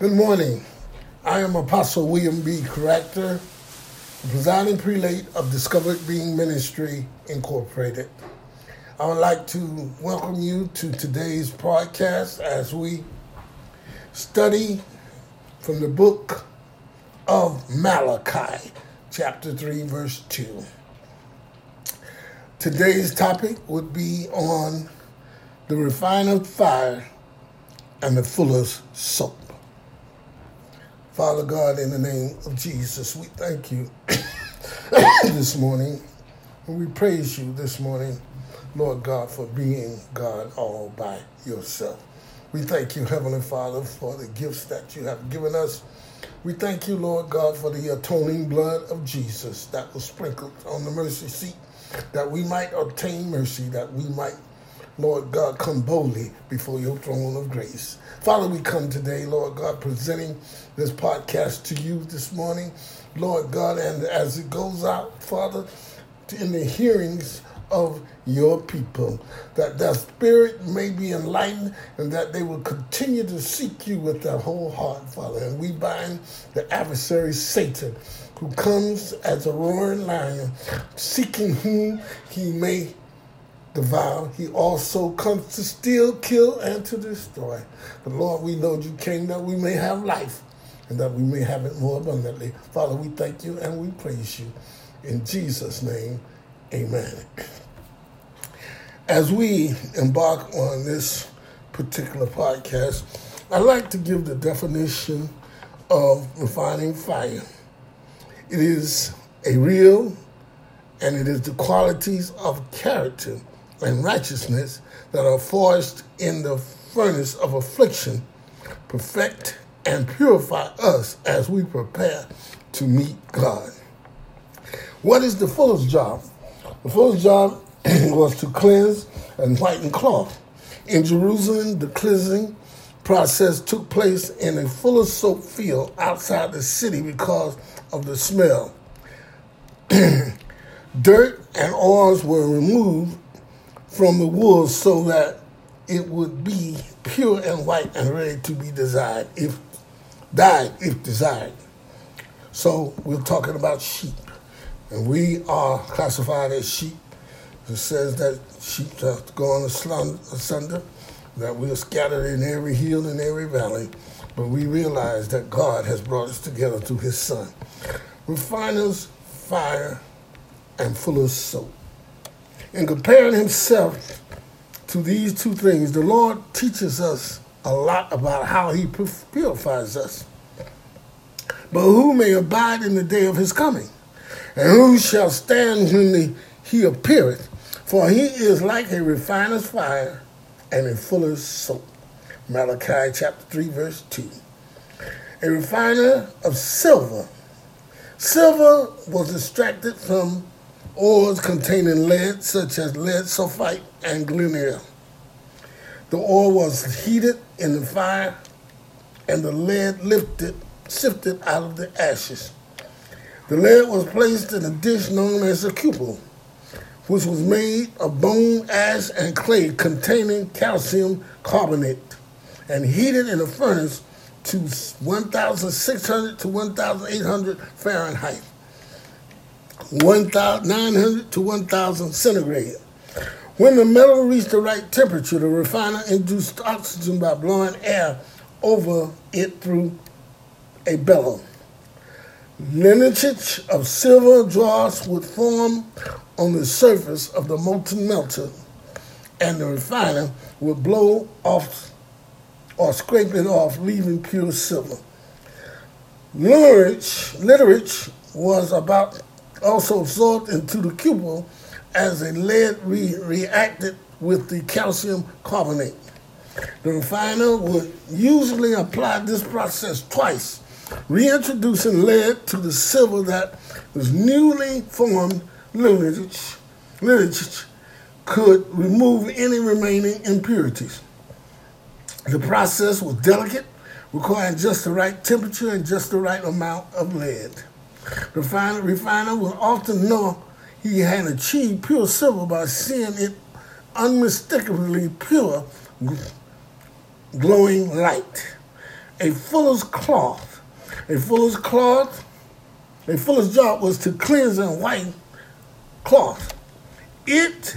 Good morning. I am Apostle William B. Caractor, presiding prelate of Discovered Being Ministry Incorporated. I would like to welcome you to today's podcast as we study from the book of Malachi, chapter 3, verse 2. Today's topic would be on the refiner's fire and the fuller's soap. Father God, in the name of Jesus, we thank you this morning. And we praise you this morning, Lord God, for being God all by yourself. We thank you, Heavenly Father, for the gifts that you have given us. We thank you, Lord God, for the atoning blood of Jesus that was sprinkled on the mercy seat, that we might obtain mercy, that we might Lord God, come boldly before your throne of grace. Father, we come today, Lord God, presenting this podcast to you this morning, Lord God, and as it goes out, Father, in the hearings of your people, that their spirit may be enlightened and that they will continue to seek you with their whole heart, Father. And we bind the adversary Satan, who comes as a roaring lion, seeking whom he may devour. He also comes to steal, kill, and to destroy. But Lord, we know you came that we may have life and that we may have it more abundantly. Father, we thank you and we praise you. In Jesus' name, amen. As we embark on this particular podcast, I'd like to give the definition of refining fire. It is a real and it is the qualities of character and righteousness that are forged in the furnace of affliction perfect and purify us as we prepare to meet God. What is the fuller's job? The fuller's job was to cleanse and whiten cloth. In Jerusalem, the cleansing process took place in a fuller's soap field outside the city because of the smell. Dirt and oils were removed from the wool so that it would be pure and white and ready to be desired if dyed if desired. So we're talking about sheep. And we are classified as sheep. It says that sheep have to go on asunder, that we are scattered in every hill and every valley. But we realize that God has brought us together through his son. Refiners, fire, and full of soap. In comparing himself to these two things, the Lord teaches us a lot about how he purifies us. But who may abide in the day of his coming? And who shall stand when the, he appeareth? For he is like a refiner's fire and a fuller's soap. Malachi chapter 3, verse 2. A refiner of silver. Silver was extracted from ores containing lead, such as lead sulfite and galena. The ore was heated in the fire, and the lead lifted, sifted out of the ashes. The lead was placed in a dish known as a cupel, which was made of bone, ash, and clay containing calcium carbonate, and heated in a furnace to 1,600 to 1,800 Fahrenheit. 1,900 to 1,000 centigrade. When the metal reached the right temperature, the refiner induced oxygen by blowing air over it through a bellow. Litharge of silver dross would form on the surface of the molten melter, and the refiner would blow off or scrape it off, leaving pure silver. Literature was about also absorbed into the cupel as a lead re- reacted with the calcium carbonate. The refiner would usually apply this process twice, reintroducing lead to the silver that was newly formed litharge, litharge could remove any remaining impurities. The process was delicate, requiring just the right temperature and just the right amount of lead. Refiner, refiner will often know he had achieved pure silver by seeing it unmistakably pure, glowing light. a fuller's cloth. A fuller's cloth, a fuller's job was to cleanse and whiten cloth. It,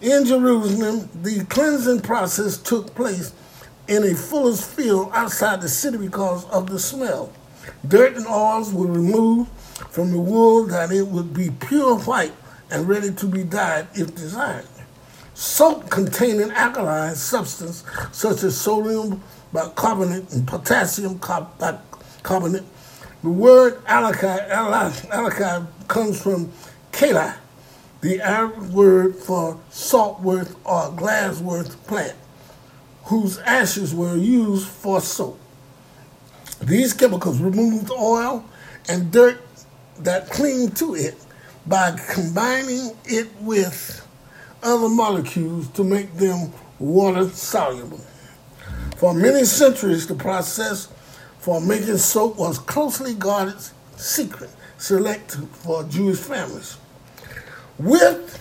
in Jerusalem, the cleansing process took place in a fuller's field outside the city because of the smell. Dirt and oils were removed from the wool that it would be pure white and ready to be dyed if desired. Soap containing alkaline substance such as sodium bicarbonate and potassium carbonate. The word alkali comes from kali, the Arab word for saltwort or glasswort plant, whose ashes were used for soap. These chemicals removed oil and dirt that cling to it by combining it with other molecules to make them water soluble. For many centuries, the process for making soap was closely guarded secret, select for Jewish families. With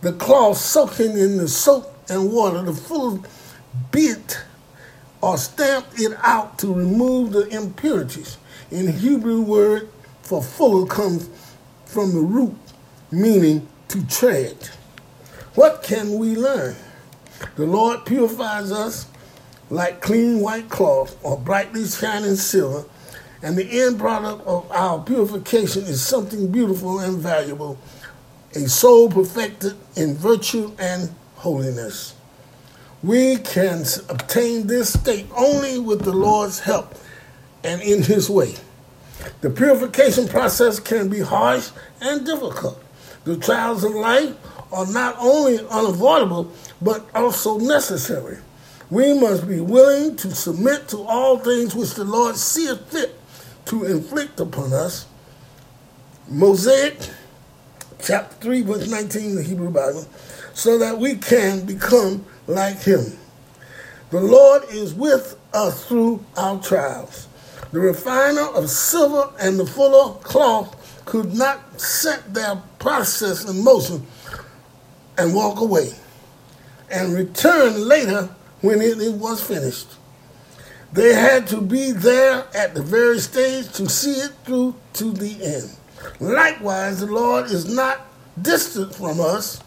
the cloth soaking in the soap and water, the full bit or stamp it out to remove the impurities. In Hebrew word for fuller comes from the root meaning to tread. What can we learn? The Lord purifies us like clean white cloth or brightly shining silver, and the end product of our purification is something beautiful and valuable, a soul perfected in virtue and holiness. We can obtain this state only with the Lord's help and in His way. The purification process can be harsh and difficult. The trials of life are not only unavoidable, but also necessary. We must be willing to submit to all things which the Lord seeth fit to inflict upon us. Mosiah chapter 3, verse 19 the Hebrew Bible, so that we can become like him. The Lord is with us through our trials. The refiner of silver and the fuller cloth could not set their process in motion and walk away and return later when it, it was finished. They had to be there at the very stage to see it through to the end. Likewise, the Lord is not distant from us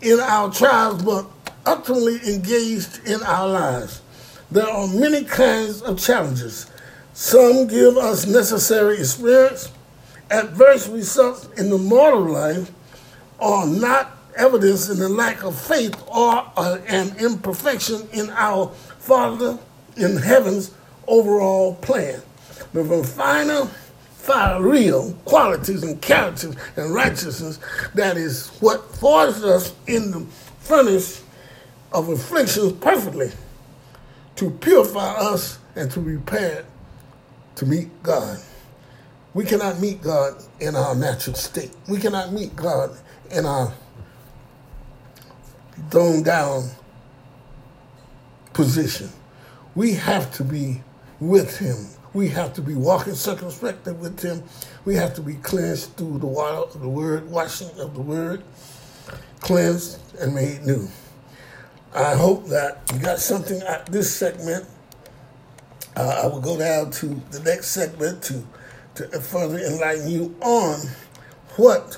in our trials, but utterly engaged in our lives. There are many kinds of challenges. Some give us necessary experience. Adverse results in the mortal life are not evidence in the lack of faith or uh, an imperfection in our Father in heaven's overall plan. But the refiner fire real qualities and characters and righteousness that is what forces us in the furnace of afflictions perfectly to purify us and to prepare to meet God. We cannot meet God in our natural state. We cannot meet God in our thrown down position. We have to be with Him. We have to be walking circumspectly with Him. We have to be cleansed through the water of the Word, washing of the Word, cleansed and made new. I hope that you got something out this segment. Uh, I will go down to the next segment to, to further enlighten you on what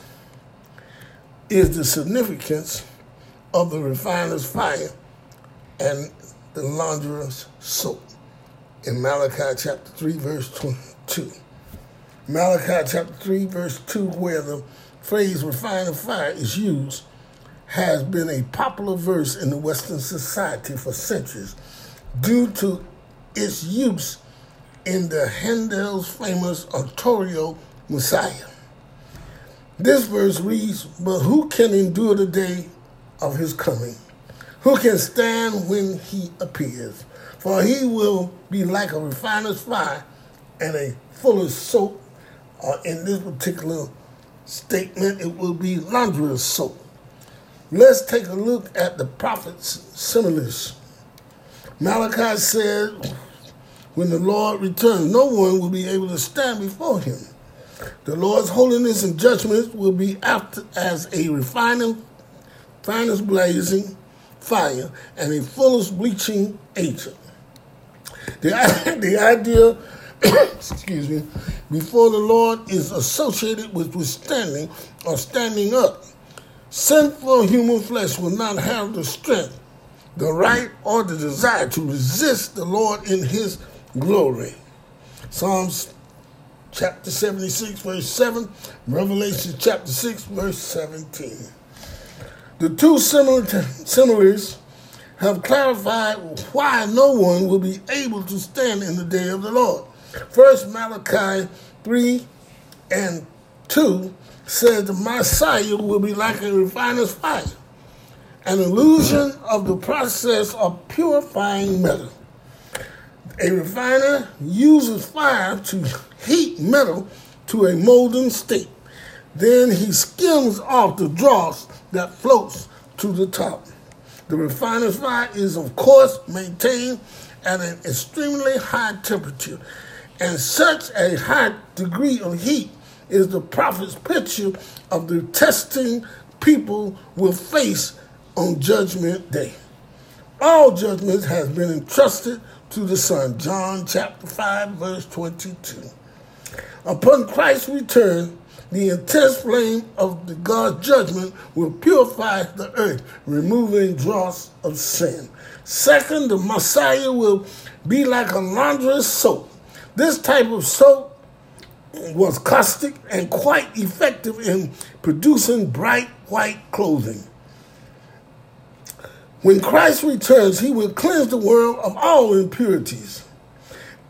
is the significance of the refiner's fire and the launderer's soap in Malachi chapter 3, verse 22. Malachi chapter 3, verse 2, where the phrase "refine refiner's fire is used, has been a popular verse in the Western society for centuries due to its use in the Handel's famous oratorio Messiah. This verse reads, But who can endure the day of his coming. Who can stand when he appears? For he will be like a refiner's fire and a fuller's soap. Uh, in this particular statement, it will be launderer's soap. Let's take a look at the prophet's similes. Malachi said, when the Lord returns, no one will be able to stand before him. The Lord's holiness and judgment will be after as a refining finest blazing fire, and a fullest bleaching agent. The, the idea, excuse me, before the Lord is associated with withstanding or standing up. Sinful human flesh will not have the strength, the right, or the desire to resist the Lord in his glory. Psalms chapter 76, verse 7, Revelation chapter 6, verse 17. The two similar similars have clarified why no one will be able to stand in the day of the Lord. First Malachi 3 and 2 says the Messiah will be like a refiner's fire, an illusion of the process of purifying metal. A refiner uses fire to heat metal to a molten state. Then he skims off the dross that floats to the top. The refiner's fire is, of course, maintained at an extremely high temperature, and such a high degree of heat is the prophet's picture of the testing people will face on Judgment Day. All judgment has been entrusted to the Son. John chapter 5, verse 22. Upon Christ's return, the intense flame of the God's judgment will purify the earth, removing dross of sin. Second, the Messiah will be like a laundress soap. This type of soap was caustic and quite effective in producing bright white clothing. When Christ returns, he will cleanse the world of all impurities.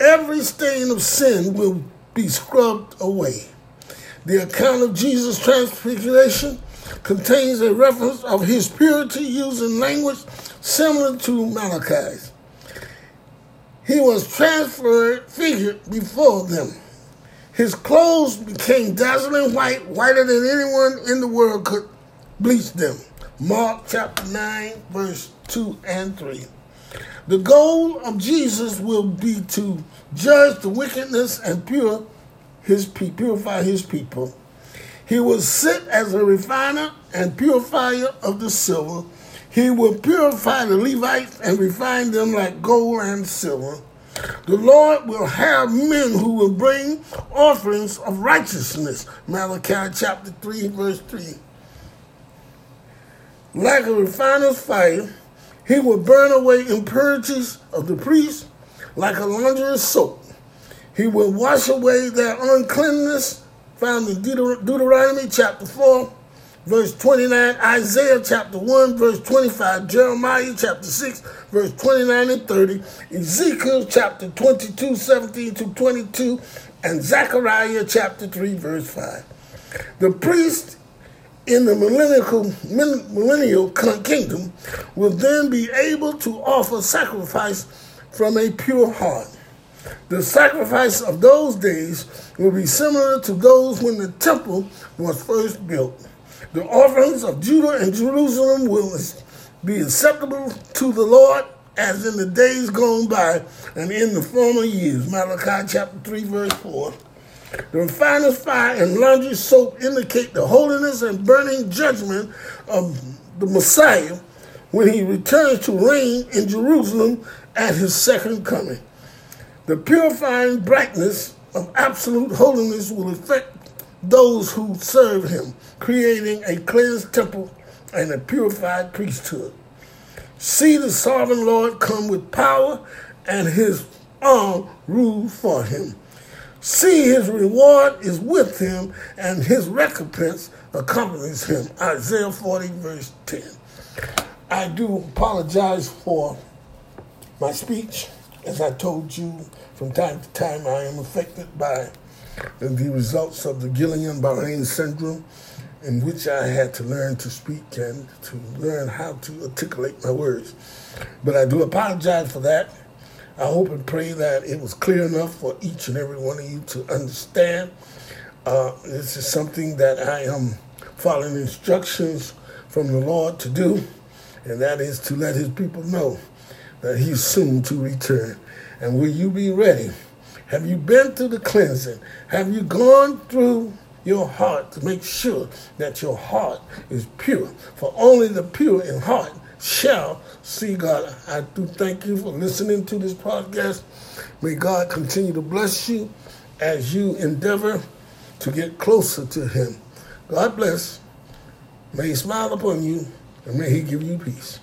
Every stain of sin will be scrubbed away. The account of Jesus' transfiguration contains a reference of his purity using language similar to Malachi's. He was transferred figured before them. His clothes became dazzling white, whiter than anyone in the world could bleach them. Mark chapter 9, verse 2 and 3. The goal of Jesus will be to judge the wickedness and pure his people, purify his people. He will sit as a refiner and purifier of the silver. He will purify the Levites and refine them like gold and silver. The Lord will have men who will bring offerings of righteousness. Malachi chapter 3, verse 3. Like a refiner's fire, he will burn away impurities of the priests like a launderer's soap. He will wash away their uncleanness, found in Deut- Deuteronomy chapter 4, verse 29, Isaiah chapter 1, verse 25, Jeremiah chapter 6, verse 29 and 30, Ezekiel chapter 22, 17 to 22, and Zechariah chapter 3, verse 5. The priest in the millennial, millennial kingdom will then be able to offer sacrifice from a pure heart. The sacrifice of those days will be similar to those when the temple was first built. The offerings of Judah and Jerusalem will be acceptable to the Lord as in the days gone by and in the former years. Malachi chapter 3, verse 4. The refiner's fire and laundry soap indicate the holiness and burning judgment of the Messiah when he returns to reign in Jerusalem at his second coming. The purifying brightness of absolute holiness will affect those who serve him, creating a cleansed temple and a purified priesthood. See the sovereign Lord come with power and his arm rule for him. See his reward is with him and his recompense accompanies him. Isaiah 40, verse 10. I do apologize for my speech. As I told you, from time to time I am affected by the results of the Guillain-Barré syndrome, in which I had to learn to speak and to learn how to articulate my words. But I do apologize for that. I hope and pray that it was clear enough for each and every one of you to understand. Uh, this is something that I am following instructions from the Lord to do, and that is to let his people know that he's soon to return. And will you be ready? Have you been through the cleansing? Have you gone through your heart to make sure that your heart is pure? For only the pure in heart shall see God. I do thank you for listening to this podcast. May God continue to bless you as you endeavor to get closer to Him. God bless. May He smile upon you and may He give you peace.